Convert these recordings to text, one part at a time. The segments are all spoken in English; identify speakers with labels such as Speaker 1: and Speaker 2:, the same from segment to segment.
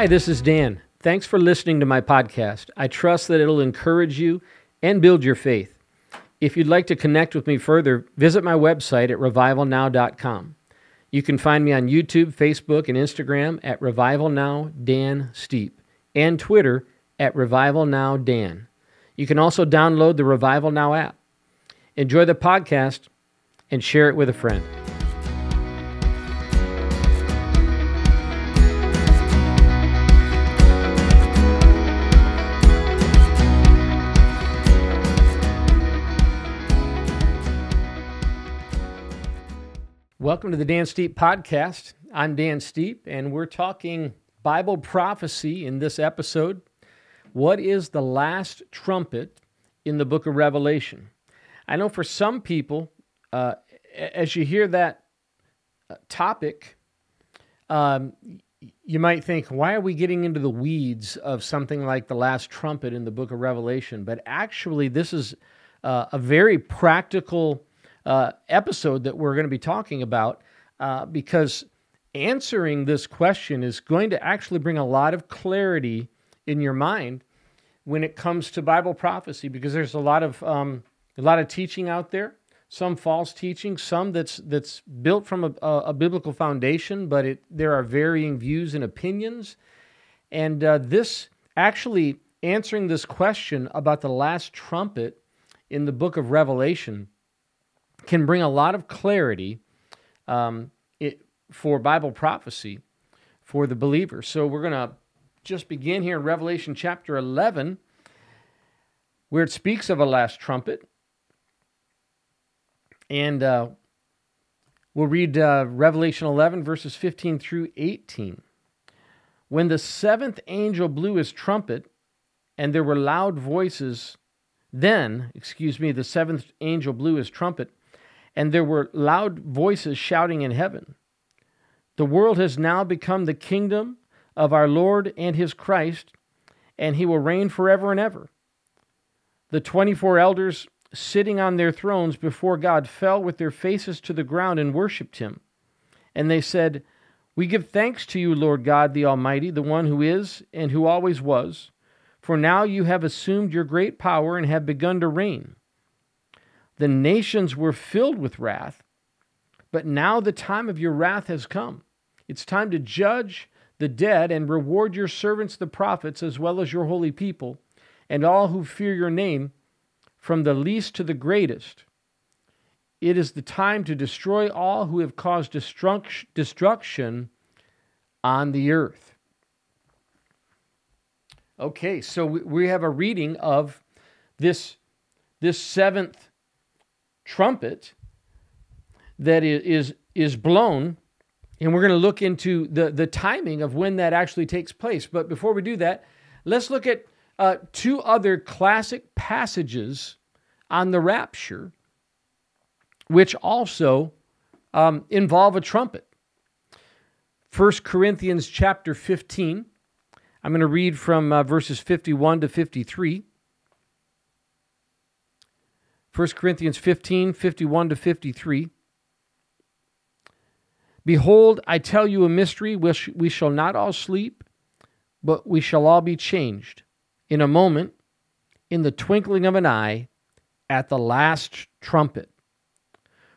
Speaker 1: Hi, this is Dan. Thanks for listening to my podcast. I trust that it'll encourage you and build your faith. If you'd like to connect with me further, visit my website at revivalnow.com. You can find me on YouTube, Facebook, and Instagram at Revival Now Dan Steepe and Twitter at Revival Now Dan. You can also download the Revival Now app. Enjoy the podcast and share it with a friend. Welcome to the Dan Steepe Podcast. I'm Dan Steepe, and we're talking Bible prophecy in this episode. What is the last trumpet in the book of Revelation? I know for some people, uh, as you hear that uh, topic, um, you might think, why are we getting into the weeds of something like the last trumpet in the book of Revelation? But actually, this is uh, a very practical uh, episode that we're going to be talking about uh, because answering this question is going to actually bring a lot of clarity in your mind when it comes to Bible prophecy because there's a lot of um, a lot of teaching out there some false teaching some that's that's built from a, a biblical foundation but it there are varying views and opinions. And uh, this actually answering this question about the last trumpet in the book of revelation can bring a lot of clarity um, it, for Bible prophecy for the believer. So we're going to just begin here in Revelation chapter 11, where it speaks of a last trumpet. And uh, we'll read uh, Revelation 11, verses 15 through 18. When the seventh angel blew his trumpet, and there were loud voices, then, excuse me, the seventh angel blew his trumpet, and there were loud voices shouting in heaven The world has now become the kingdom of our Lord and his Christ, and he will reign forever and ever. The 24 elders sitting on their thrones before God fell with their faces to the ground and worshiped him. And they said, We give thanks to you, Lord God the Almighty, the one who is and who always was, for now you have assumed your great power and have begun to reign. The nations were filled with wrath, but now the time of your wrath has come. It's time to judge the dead and reward your servants, the prophets, as well as your holy people, and all who fear your name, from the least to the greatest. It is the time to destroy all who have caused destruction on the earth. Okay, so we have a reading of this, this seventh trumpet that is is blown. And we're going to look into the the timing of when that actually takes place. But before we do that let's look at uh, two other classic passages on the rapture which also um, involve a trumpet. 1 corinthians chapter 15 i'm going to read from uh, verses 51 to 53 1 Corinthians 15 51 to 53. Behold, I tell you a mystery. We shall not all sleep, but we shall all be changed in a moment, in the twinkling of an eye, at the last trumpet.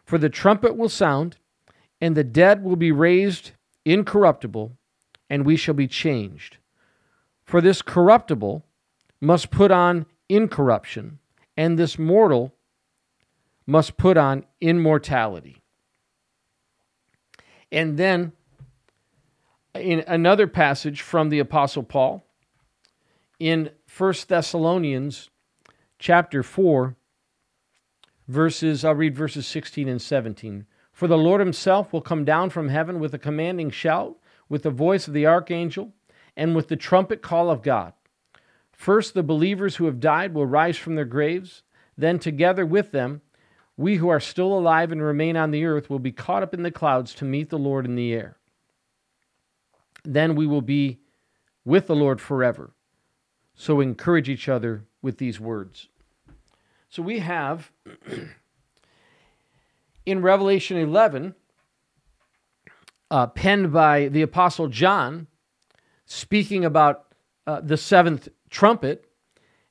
Speaker 1: For the trumpet will sound, and the dead will be raised incorruptible, and we shall be changed. For this corruptible must put on incorruption, and this mortal must put on immortality. And then in another passage from the apostle Paul in 1 Thessalonians chapter 4 verses I'll read verses 16 and 17. For the Lord himself will come down from heaven with a commanding shout, with the voice of the archangel, and with the trumpet call of God. First the believers who have died will rise from their graves, then together with them we who are still alive and remain on the earth will be caught up in the clouds to meet the Lord in the air. Then we will be with the Lord forever. So encourage each other with these words. So we have in Revelation 11, uh, penned by the Apostle John, speaking about uh, the seventh trumpet.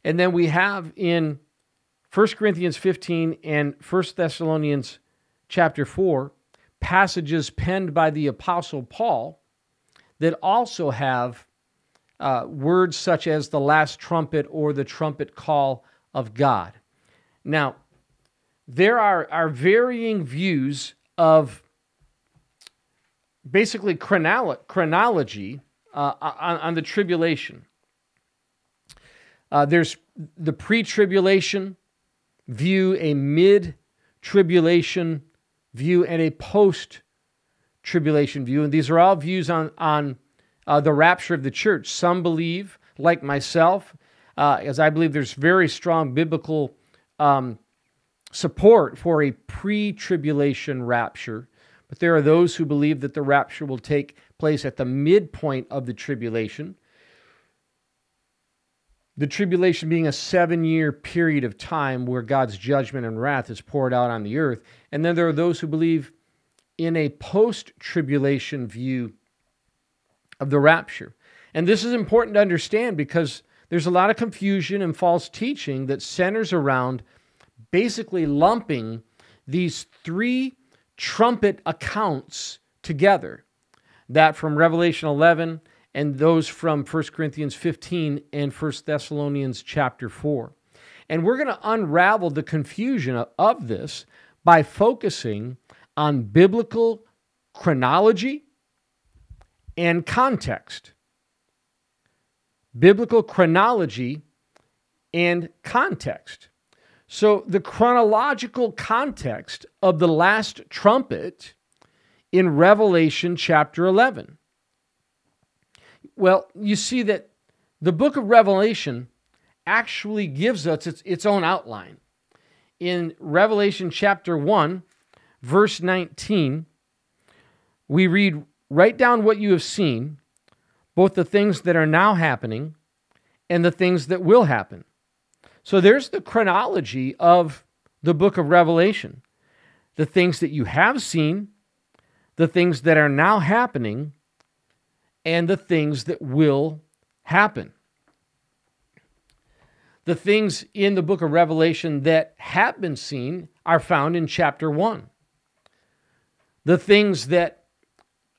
Speaker 1: And then we have in 1 Corinthians 15 and 1 Thessalonians chapter 4 passages penned by the Apostle Paul that also have uh, words such as the last trumpet or the trumpet call of God. Now, there are, are varying views of basically chronolo- chronology uh, on, on, the tribulation. Uh, there's the pre tribulation view, a mid tribulation view, and a post tribulation view. And these are all views on, on uh, the rapture of the church. Some believe, like myself, uh, as I believe there's very strong biblical um, support for a pre tribulation rapture. But there are those who believe that the rapture will take place at the midpoint of the tribulation. The tribulation being a seven year period of time where God's judgment and wrath is poured out on the earth. And then there are those who believe in a post tribulation view of the rapture. And this is important to understand because there's a lot of confusion and false teaching that centers around basically lumping these three trumpet accounts together that from Revelation 11 and those from 1 Corinthians 15 and 1 Thessalonians chapter 4. And we're going to unravel the confusion of this by focusing on biblical chronology and context. Biblical chronology and context. So, the chronological context of the last trumpet in Revelation chapter 11. Well, you see that the book of Revelation actually gives us its, its own outline. In Revelation chapter 1, verse 19, we read, Write down what you have seen, both the things that are now happening and the things that will happen. So there's the chronology of the book of Revelation the things that you have seen, the things that are now happening, and the things that will happen. The things in the book of Revelation that have been seen are found in chapter 1. The things that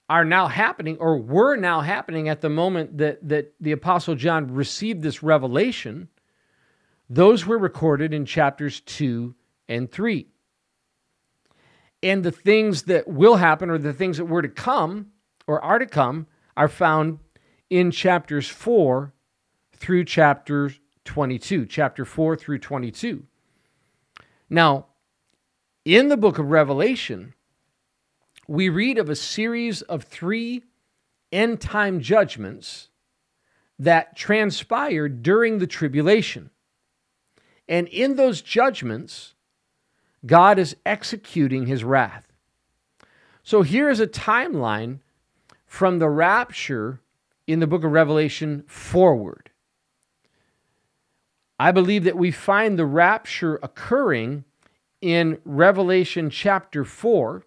Speaker 1: are now happening or were now happening at the moment that, that the Apostle John received this revelation those were recorded in chapters 2 and 3. And the things that will happen or the things that were to come or are to come are found in chapters 4 through chapter 22, chapter 4 through 22. Now, in the book of Revelation, we read of a series of three end time judgments that transpired during the tribulation. And in those judgments, God is executing his wrath. So here is a timeline from the rapture in the book of Revelation forward. I believe that we find the rapture occurring in Revelation chapter 4.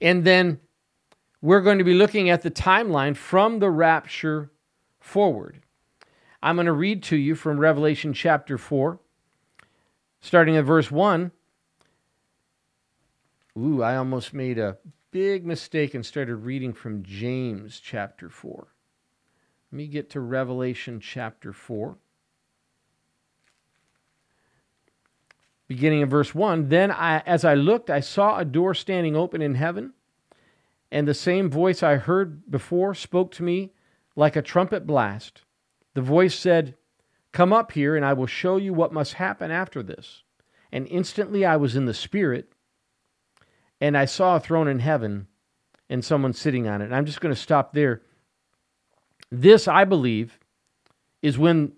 Speaker 1: And then we're going to be looking at the timeline from the rapture forward. I'm going to read to you from Revelation chapter 4, starting at verse 1. Ooh, I almost made a big mistake and started reading from James chapter 4. Let me get to Revelation chapter 4. Beginning in verse 1 Then I, as I looked, I saw a door standing open in heaven, and the same voice I heard before spoke to me like a trumpet blast. The voice said, Come up here, and I will show you what must happen after this. And instantly I was in the Spirit, and I saw a throne in heaven and someone sitting on it. And I'm just going to stop there. This, I believe, is when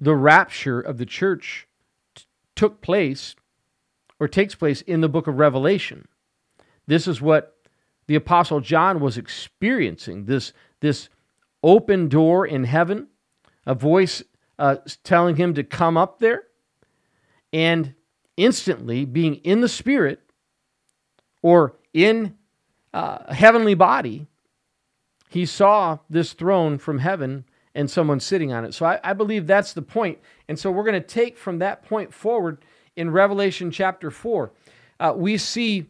Speaker 1: the rapture of the church t- took place or takes place in the book of Revelation. This is what the apostle John was experiencing this, this open door in heaven a voice uh, telling him to come up there, and instantly being in the spirit or in uh, heavenly body, he saw this throne from heaven and someone sitting on it. So I, I believe that's the point. And so we're going to take from that point forward in Revelation chapter 4. Uh, we see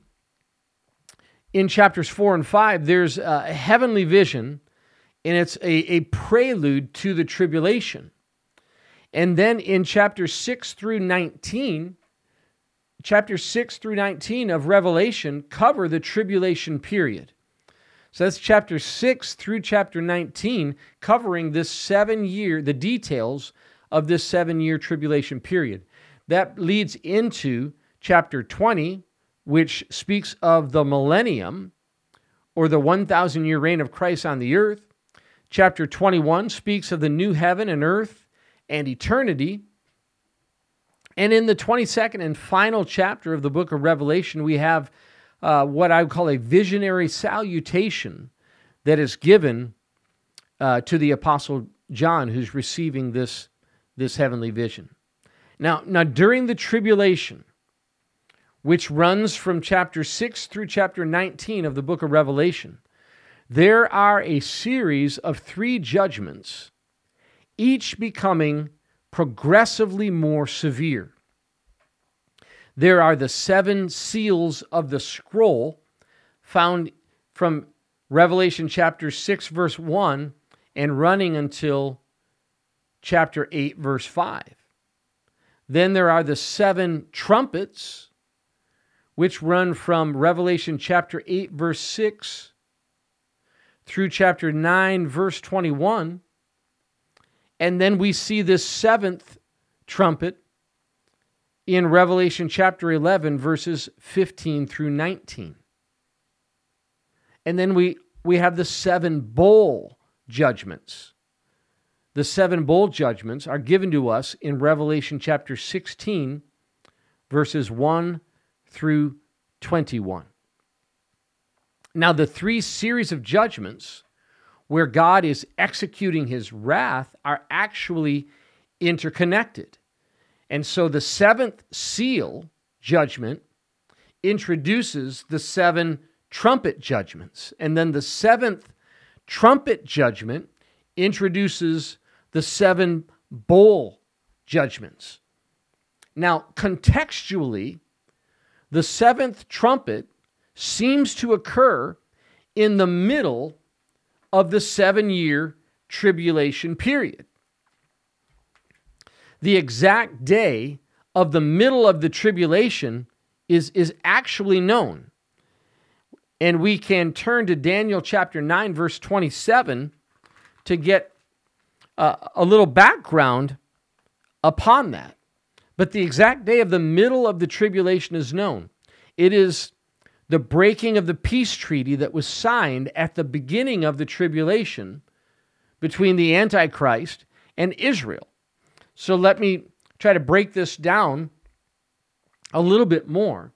Speaker 1: in chapters 4 and 5, there's a heavenly vision, and it's a, a prelude to the tribulation. And then in chapters 6 through 19, chapter 6 through 19 of Revelation cover the tribulation period. So that's chapter 6 through chapter 19, covering this seven year, the details of this seven year tribulation period. That leads into chapter 20, which speaks of the millennium or the 1,000 year reign of Christ on the earth. Chapter 21 speaks of the new heaven and earth and eternity. And in the 22nd and final chapter of the book of Revelation, we have uh, what I would call a visionary salutation that is given uh, to the Apostle John, who's receiving this, this heavenly vision. Now, now, during the tribulation, which runs from chapter 6 through chapter 19 of the book of Revelation, there are a series of three judgments, each becoming progressively more severe. There are the seven seals of the scroll found from Revelation chapter 6, verse 1, and running until chapter 8, verse 5. Then there are the seven trumpets which run from Revelation chapter 8, verse 6 through chapter 9, verse 21. And then we see this seventh trumpet in Revelation chapter 11, verses 15 through 19. And then we, we have the seven bowl judgments. The seven bowl judgments are given to us in Revelation chapter 16, verses 1 through 21. Now, the three series of judgments where God is executing his wrath are actually interconnected. And so the seventh seal judgment introduces the seven trumpet judgments. And then the seventh trumpet judgment introduces the seven bowl judgments. Now, contextually, the seventh trumpet seems to occur in the middle of the seven year tribulation period. The exact day of the middle of the tribulation is, is actually known. And we can turn to Daniel chapter 9, verse 27 to get uh, a little background upon that. But the exact day of the middle of the tribulation is known. It is the breaking of the peace treaty that was signed at the beginning of the tribulation between the Antichrist and Israel. So let me try to break this down a little bit more.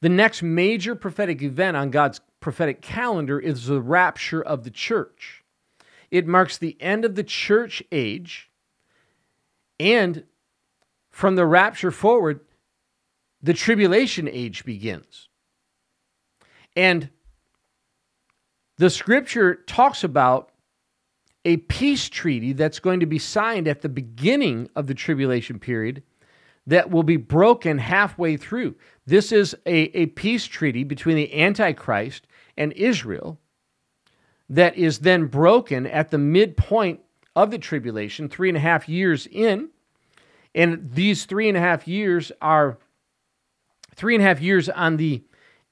Speaker 1: The next major prophetic event on God's prophetic calendar is the rapture of the church. It marks the end of the church age and from the rapture forward, the tribulation age begins. And the scripture talks about a peace treaty that's going to be signed at the beginning of the tribulation period that will be broken halfway through. This is a, a peace treaty between the Antichrist and Israel that is then broken at the midpoint of the tribulation, three and a half years in. And these three and a half years are three and a half years on the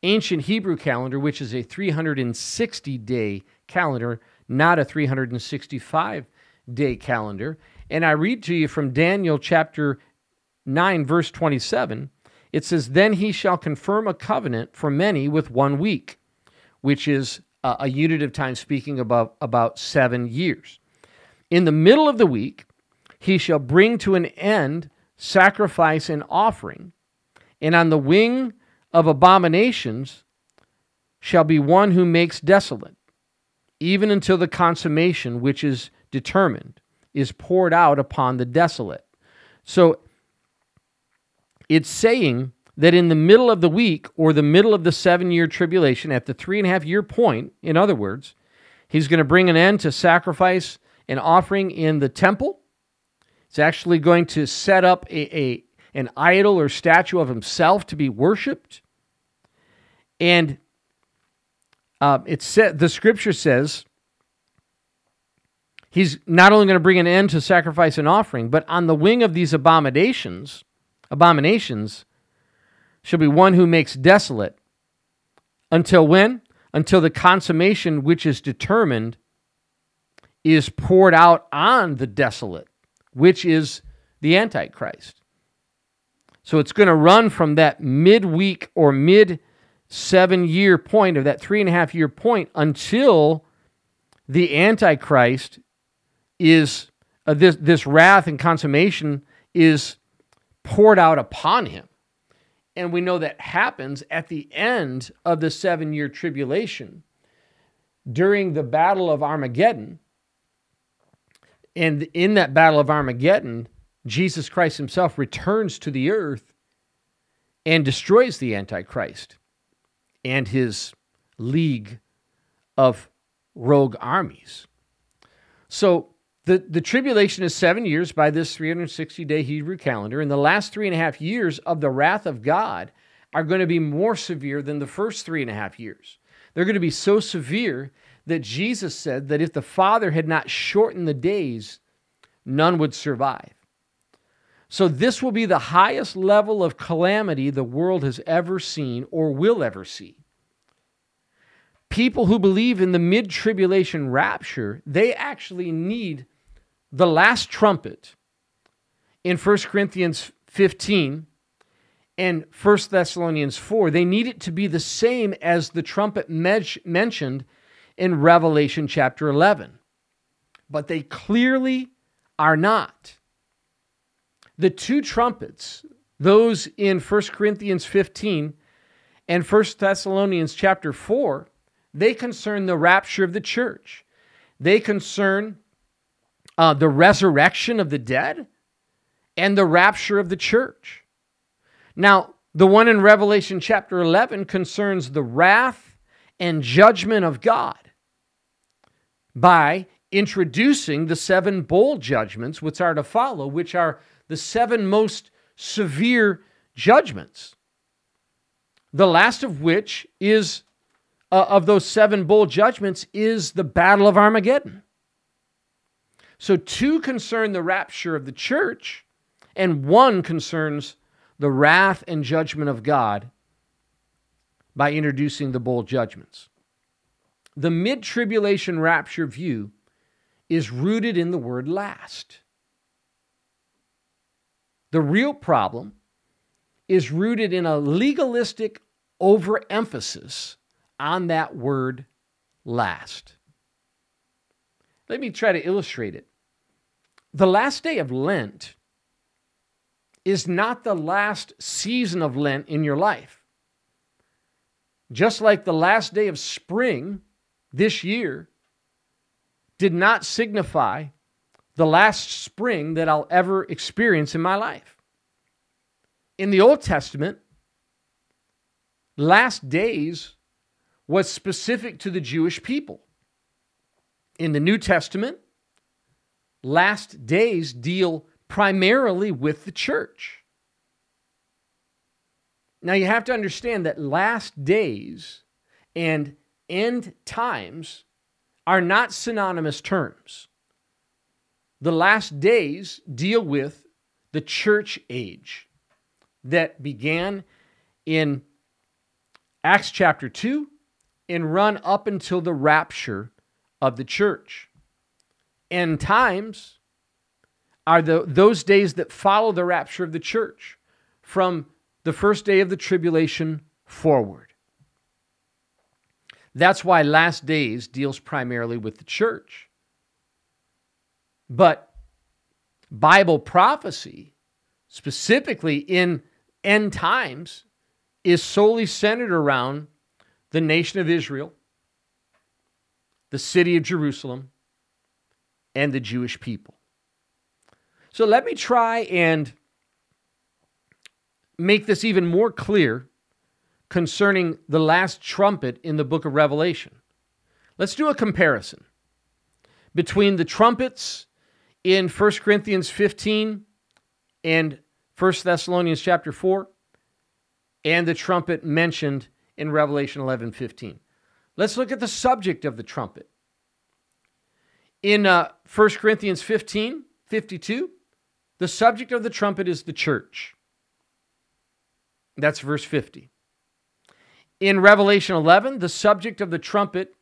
Speaker 1: ancient Hebrew calendar, which is a 360 day calendar, not a 365 day calendar. And I read to you from Daniel chapter 9, verse 27. It says, Then he shall confirm a covenant for many with one week, which is a, unit of time speaking about, about seven years. In the middle of the week, he shall bring to an end sacrifice and offering, and on the wing of abominations shall be one who makes desolate, even until the consummation which is determined is poured out upon the desolate. So it's saying that in the middle of the week or the middle of the seven year tribulation, at the three and a half year point, in other words, He's going to bring an end to sacrifice and offering in the temple. He's actually going to set up a, a an idol or statue of himself to be worshipped. And uh, it said the scripture says he's not only going to bring an end to sacrifice and offering, but on the wing of these abominations, abominations, shall be one who makes desolate. Until when? Until the consummation which is determined is poured out on the desolate, which is the Antichrist. So it's going to run from that midweek or mid seven year point or that three and a half year point until the Antichrist is uh, this, this wrath and consummation is poured out upon him. And we know that happens at the end of the seven year tribulation during the Battle of Armageddon. And in that Battle of Armageddon, Jesus Christ himself returns to the earth and destroys the Antichrist and his league of rogue armies. So the, the tribulation is seven years by this 360 day Hebrew calendar, and the last three and a half years of the wrath of God are going to be more severe than the first three and a half years. They're going to be so severe that Jesus said that if the Father had not shortened the days, none would survive. So, this will be the highest level of calamity the world has ever seen or will ever see. People who believe in the mid tribulation rapture, they actually need the last trumpet in 1 Corinthians 15 and 1 Thessalonians 4, they need it to be the same as the trumpet mentioned in Revelation chapter 11. But they clearly are not. The two trumpets, those in 1 Corinthians 15 and 1 Thessalonians chapter 4, they concern the rapture of the church. They concern uh, the resurrection of the dead and the rapture of the church. Now, the one in Revelation chapter 11 concerns the wrath and judgment of God by introducing the seven bowl judgments which are to follow, which are the seven most severe judgments. The last of which is, uh, of those seven bowl judgments, is the Battle of Armageddon. So, two concern the rapture of the church, and one concerns the wrath and judgment of God by introducing the bowl judgments. The mid tribulation rapture view is rooted in the word last. The real problem is rooted in a legalistic overemphasis on that word last. Let me try to illustrate it. The last day of Lent is not the last season of Lent in your life. Just like the last day of spring this year did not signify the last spring that I'll ever experience in my life. In the Old Testament, last days was specific to the Jewish people. In the New Testament, last days deal primarily with the church. Now, you have to understand that last days and end times are not synonymous terms. The last days deal with the church age that began in Acts chapter 2 and run up until the rapture of the church end times are the, those days that follow the rapture of the church from the first day of the tribulation forward. That's why last days deals primarily with the church. But Bible prophecy, specifically in end times, is solely centered around the nation of Israel, the city of Jerusalem, and the Jewish people. So let me try and make this even more clear concerning the last trumpet in the book of Revelation. Let's do a comparison between the trumpets in 1 Corinthians 15 and 1 Thessalonians chapter 4 and the trumpet mentioned in Revelation 11 15. Let's look at the subject of the trumpet. In uh, 1 Corinthians 15 52, the subject of the trumpet is the church. That's verse 50. In Revelation 11, the subject of the trumpet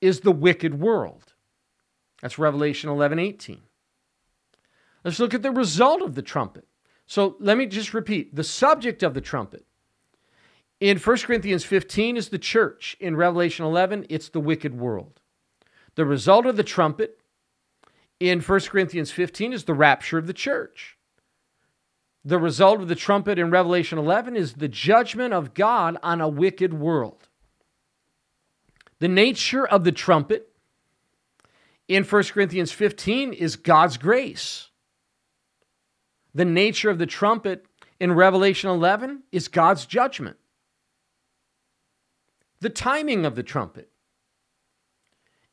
Speaker 1: is the wicked world. That's Revelation 11 18. Let's look at the result of the trumpet. So let me just repeat the subject of the trumpet. In 1 Corinthians 15 is the church. In Revelation 11, it's the wicked world. The result of the trumpet in 1 Corinthians 15 is the rapture of the church. The result of the trumpet in Revelation 11 is the judgment of God on a wicked world. The nature of the trumpet in 1 Corinthians 15 is God's grace. The nature of the trumpet in Revelation 11 is God's judgment. The timing of the trumpet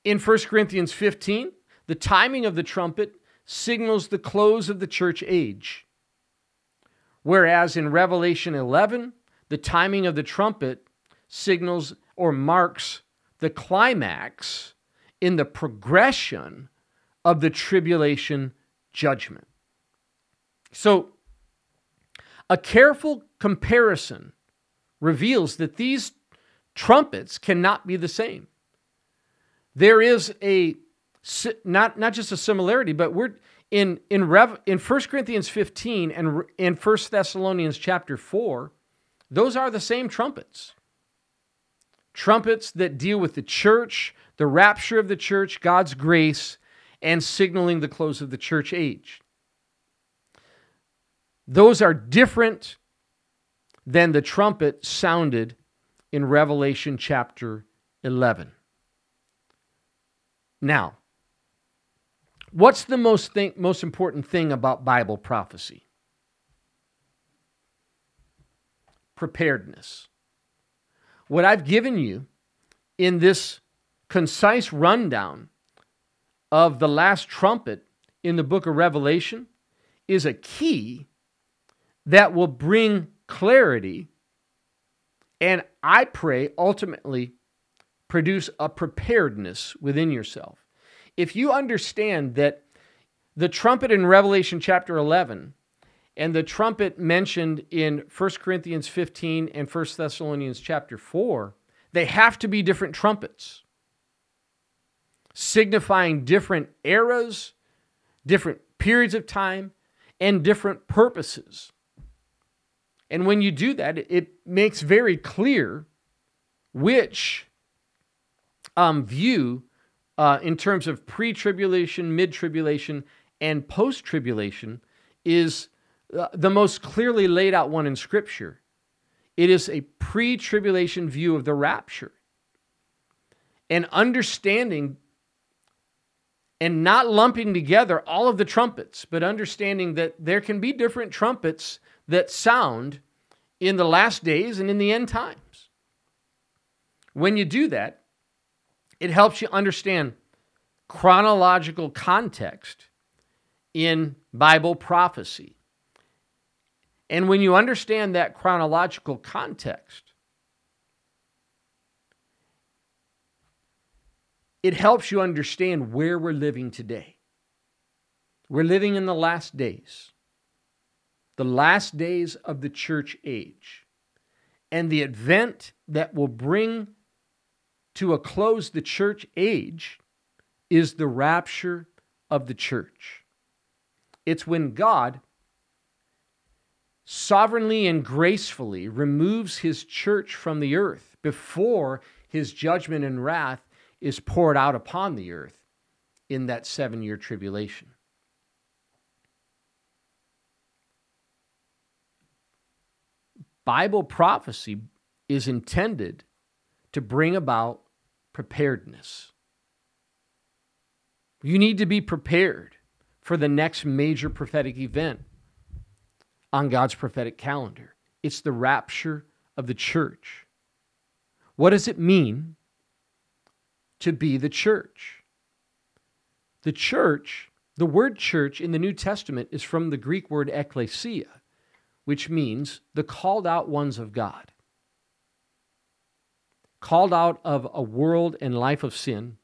Speaker 1: in 1 Corinthians 15, the timing of the trumpet signals the close of the church age. Whereas in Revelation 11, the timing of the trumpet signals or marks the climax in the progression of the tribulation judgment. So, a careful comparison reveals that these trumpets cannot be the same. There is a not not just a similarity, but we're in in Rev, in 1 Corinthians 15 and in 1 Thessalonians chapter 4, those are the same trumpets. Trumpets that deal with the church, the rapture of the church, God's grace, and signaling the close of the church age. Those are different than the trumpet sounded in Revelation chapter 11. Now, What's the most thing, most important thing about Bible prophecy? Preparedness. What I've given you in this concise rundown of the last trumpet in the book of Revelation is a key that will bring clarity and I pray ultimately produce a preparedness within yourself. If you understand that the trumpet in Revelation chapter 11 and the trumpet mentioned in 1 Corinthians 15 and 1 Thessalonians chapter 4, they have to be different trumpets, signifying different eras, different periods of time, and different purposes. And when you do that, it makes very clear which um, view uh, in terms of pre tribulation, mid tribulation, and post tribulation is uh, the most clearly laid out one in Scripture. It is a pre tribulation view of the rapture. And understanding and not lumping together all of the trumpets, but understanding that there can be different trumpets that sound in the last days and in the end times. When you do that, it helps you understand chronological context in Bible prophecy. And when you understand that chronological context, it helps you understand where we're living today. We're living in the last days, the last days of the church age. And the event that will bring to a close the church age is the rapture of the church. It's when God sovereignly and gracefully removes his church from the earth before his judgment and wrath is poured out upon the earth in that seven year tribulation. Bible prophecy is intended to bring about preparedness. You need to be prepared for the next major prophetic event on God's prophetic calendar. It's the rapture of the church. What does it mean to be the church. The church, the word church in the New Testament is from the Greek word ekklesia, which means the called out ones of God. Called out of a world and life of sin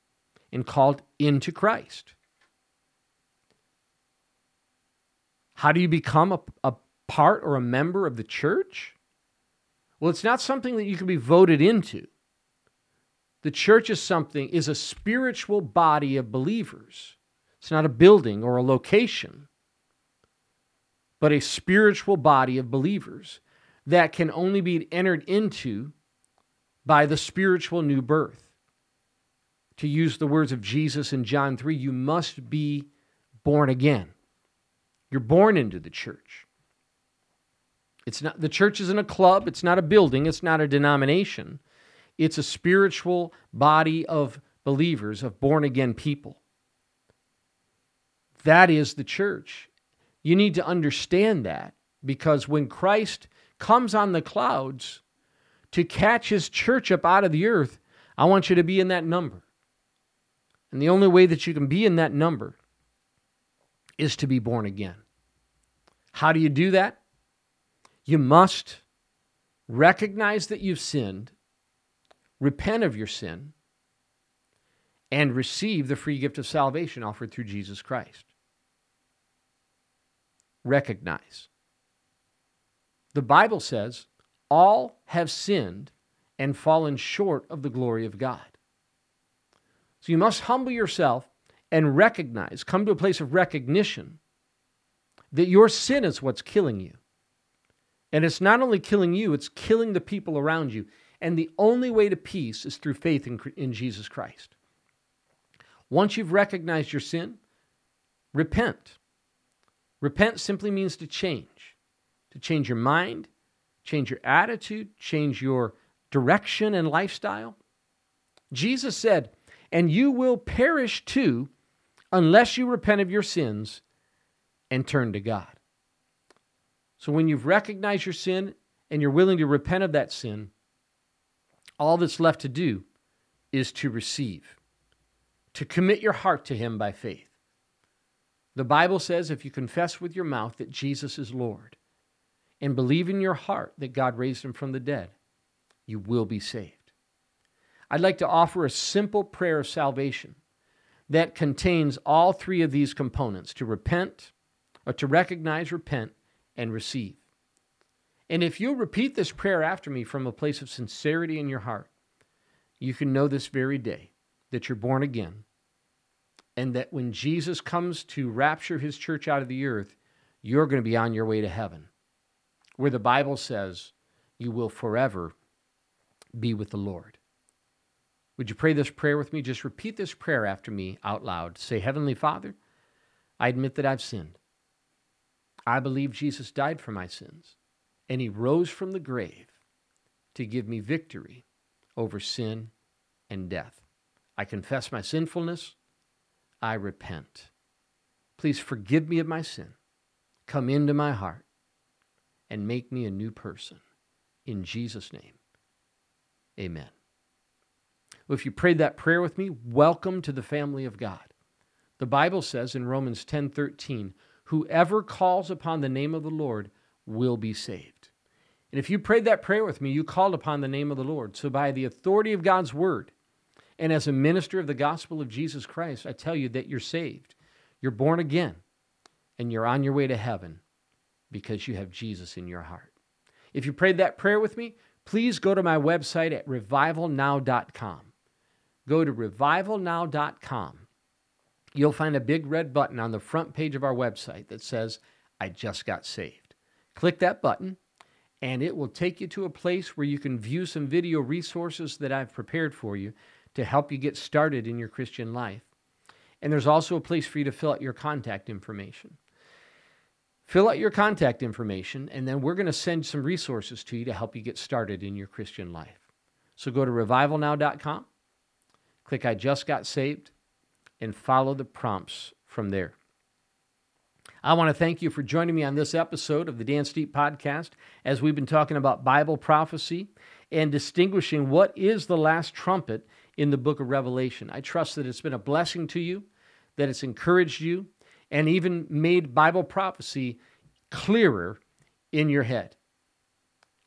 Speaker 1: and called into Christ. How do you become a, a part or a member of the church? Well, it's not something that you can be voted into. The church is something, is a spiritual body of believers. It's not a building or a location, but a spiritual body of believers that can only be entered into by the spiritual new birth. To use the words of Jesus in John 3, you must be born again. You're born into the church. It's not the church isn't a club, it's not a building, it's not a denomination. It's a spiritual body of believers, of born again people. That is the church. You need to understand that because when Christ comes on the clouds to catch his church up out of the earth, I want you to be in that number. And the only way that you can be in that number is to be born again. How do you do that? You must recognize that you've sinned, repent of your sin, and receive the free gift of salvation offered through Jesus Christ. Recognize. The Bible says, all have sinned and fallen short of the glory of God. So you must humble yourself and recognize, come to a place of recognition that your sin is what's killing you. And it's not only killing you, it's killing the people around you. And the only way to peace is through faith in, in Jesus Christ. Once you've recognized your sin, repent. Repent simply means to change, to change your mind, change your attitude, change your direction and lifestyle. Jesus said, And you will perish too unless you repent of your sins and turn to God. So when you've recognized your sin and you're willing to repent of that sin, all that's left to do is to receive, to commit your heart to Him by faith. The Bible says if you confess with your mouth that Jesus is Lord and believe in your heart that God raised Him from the dead, you will be saved. I'd like to offer a simple prayer of salvation that contains all three of these components to repent, or to recognize, repent, and receive. And if you'll repeat this prayer after me from a place of sincerity in your heart, you can know this very day that you're born again and that when Jesus comes to rapture his church out of the earth, you're going to be on your way to heaven, where the Bible says you will forever be with the Lord. Would you pray this prayer with me? Just repeat this prayer after me out loud. Say, Heavenly Father, I admit that I've sinned. I believe Jesus died for my sins, and he rose from the grave to give me victory over sin and death. I confess my sinfulness. I repent. Please forgive me of my sin. Come into my heart and make me a new person. In Jesus' name, amen. Well, if you prayed that prayer with me, welcome to the family of God. The Bible says in Romans 10 13, Whoever calls upon the name of the Lord will be saved. And if you prayed that prayer with me, you called upon the name of the Lord. So, by the authority of God's word, and as a minister of the gospel of Jesus Christ, I tell you that you're saved. You're born again, and you're on your way to heaven because you have Jesus in your heart. If you prayed that prayer with me, please go to my website at revivalnow.com. Go to revivalnow.com you'll find a big red button on the front page of our website that says, I just got saved. Click that button, and it will take you to a place where you can view some video resources that I've prepared for you to help you get started in your Christian life. And there's also a place for you to fill out your contact information. Fill out your contact information, and then we're going to send some resources to you to help you get started in your Christian life. So go to revivalnow.com, click I Just Got Saved, and follow the prompts from there. I want to thank you for joining me on this episode of the Dan Steepe Podcast as we've been talking about Bible prophecy and distinguishing what is the last trumpet in the book of Revelation. I trust that it's been a blessing to you, that it's encouraged you, and even made Bible prophecy clearer in your head.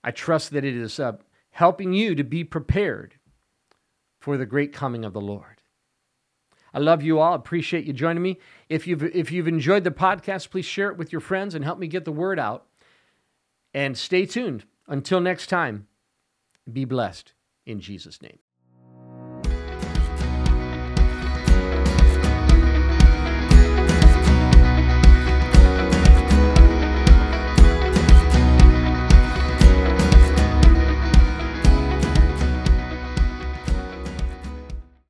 Speaker 1: I trust that it is uh, helping you to be prepared for the great coming of the Lord. I love you all. Appreciate you joining me. If you've if you've enjoyed the podcast, please share it with your friends and help me get the word out. And stay tuned. Until next time, be blessed in Jesus' name.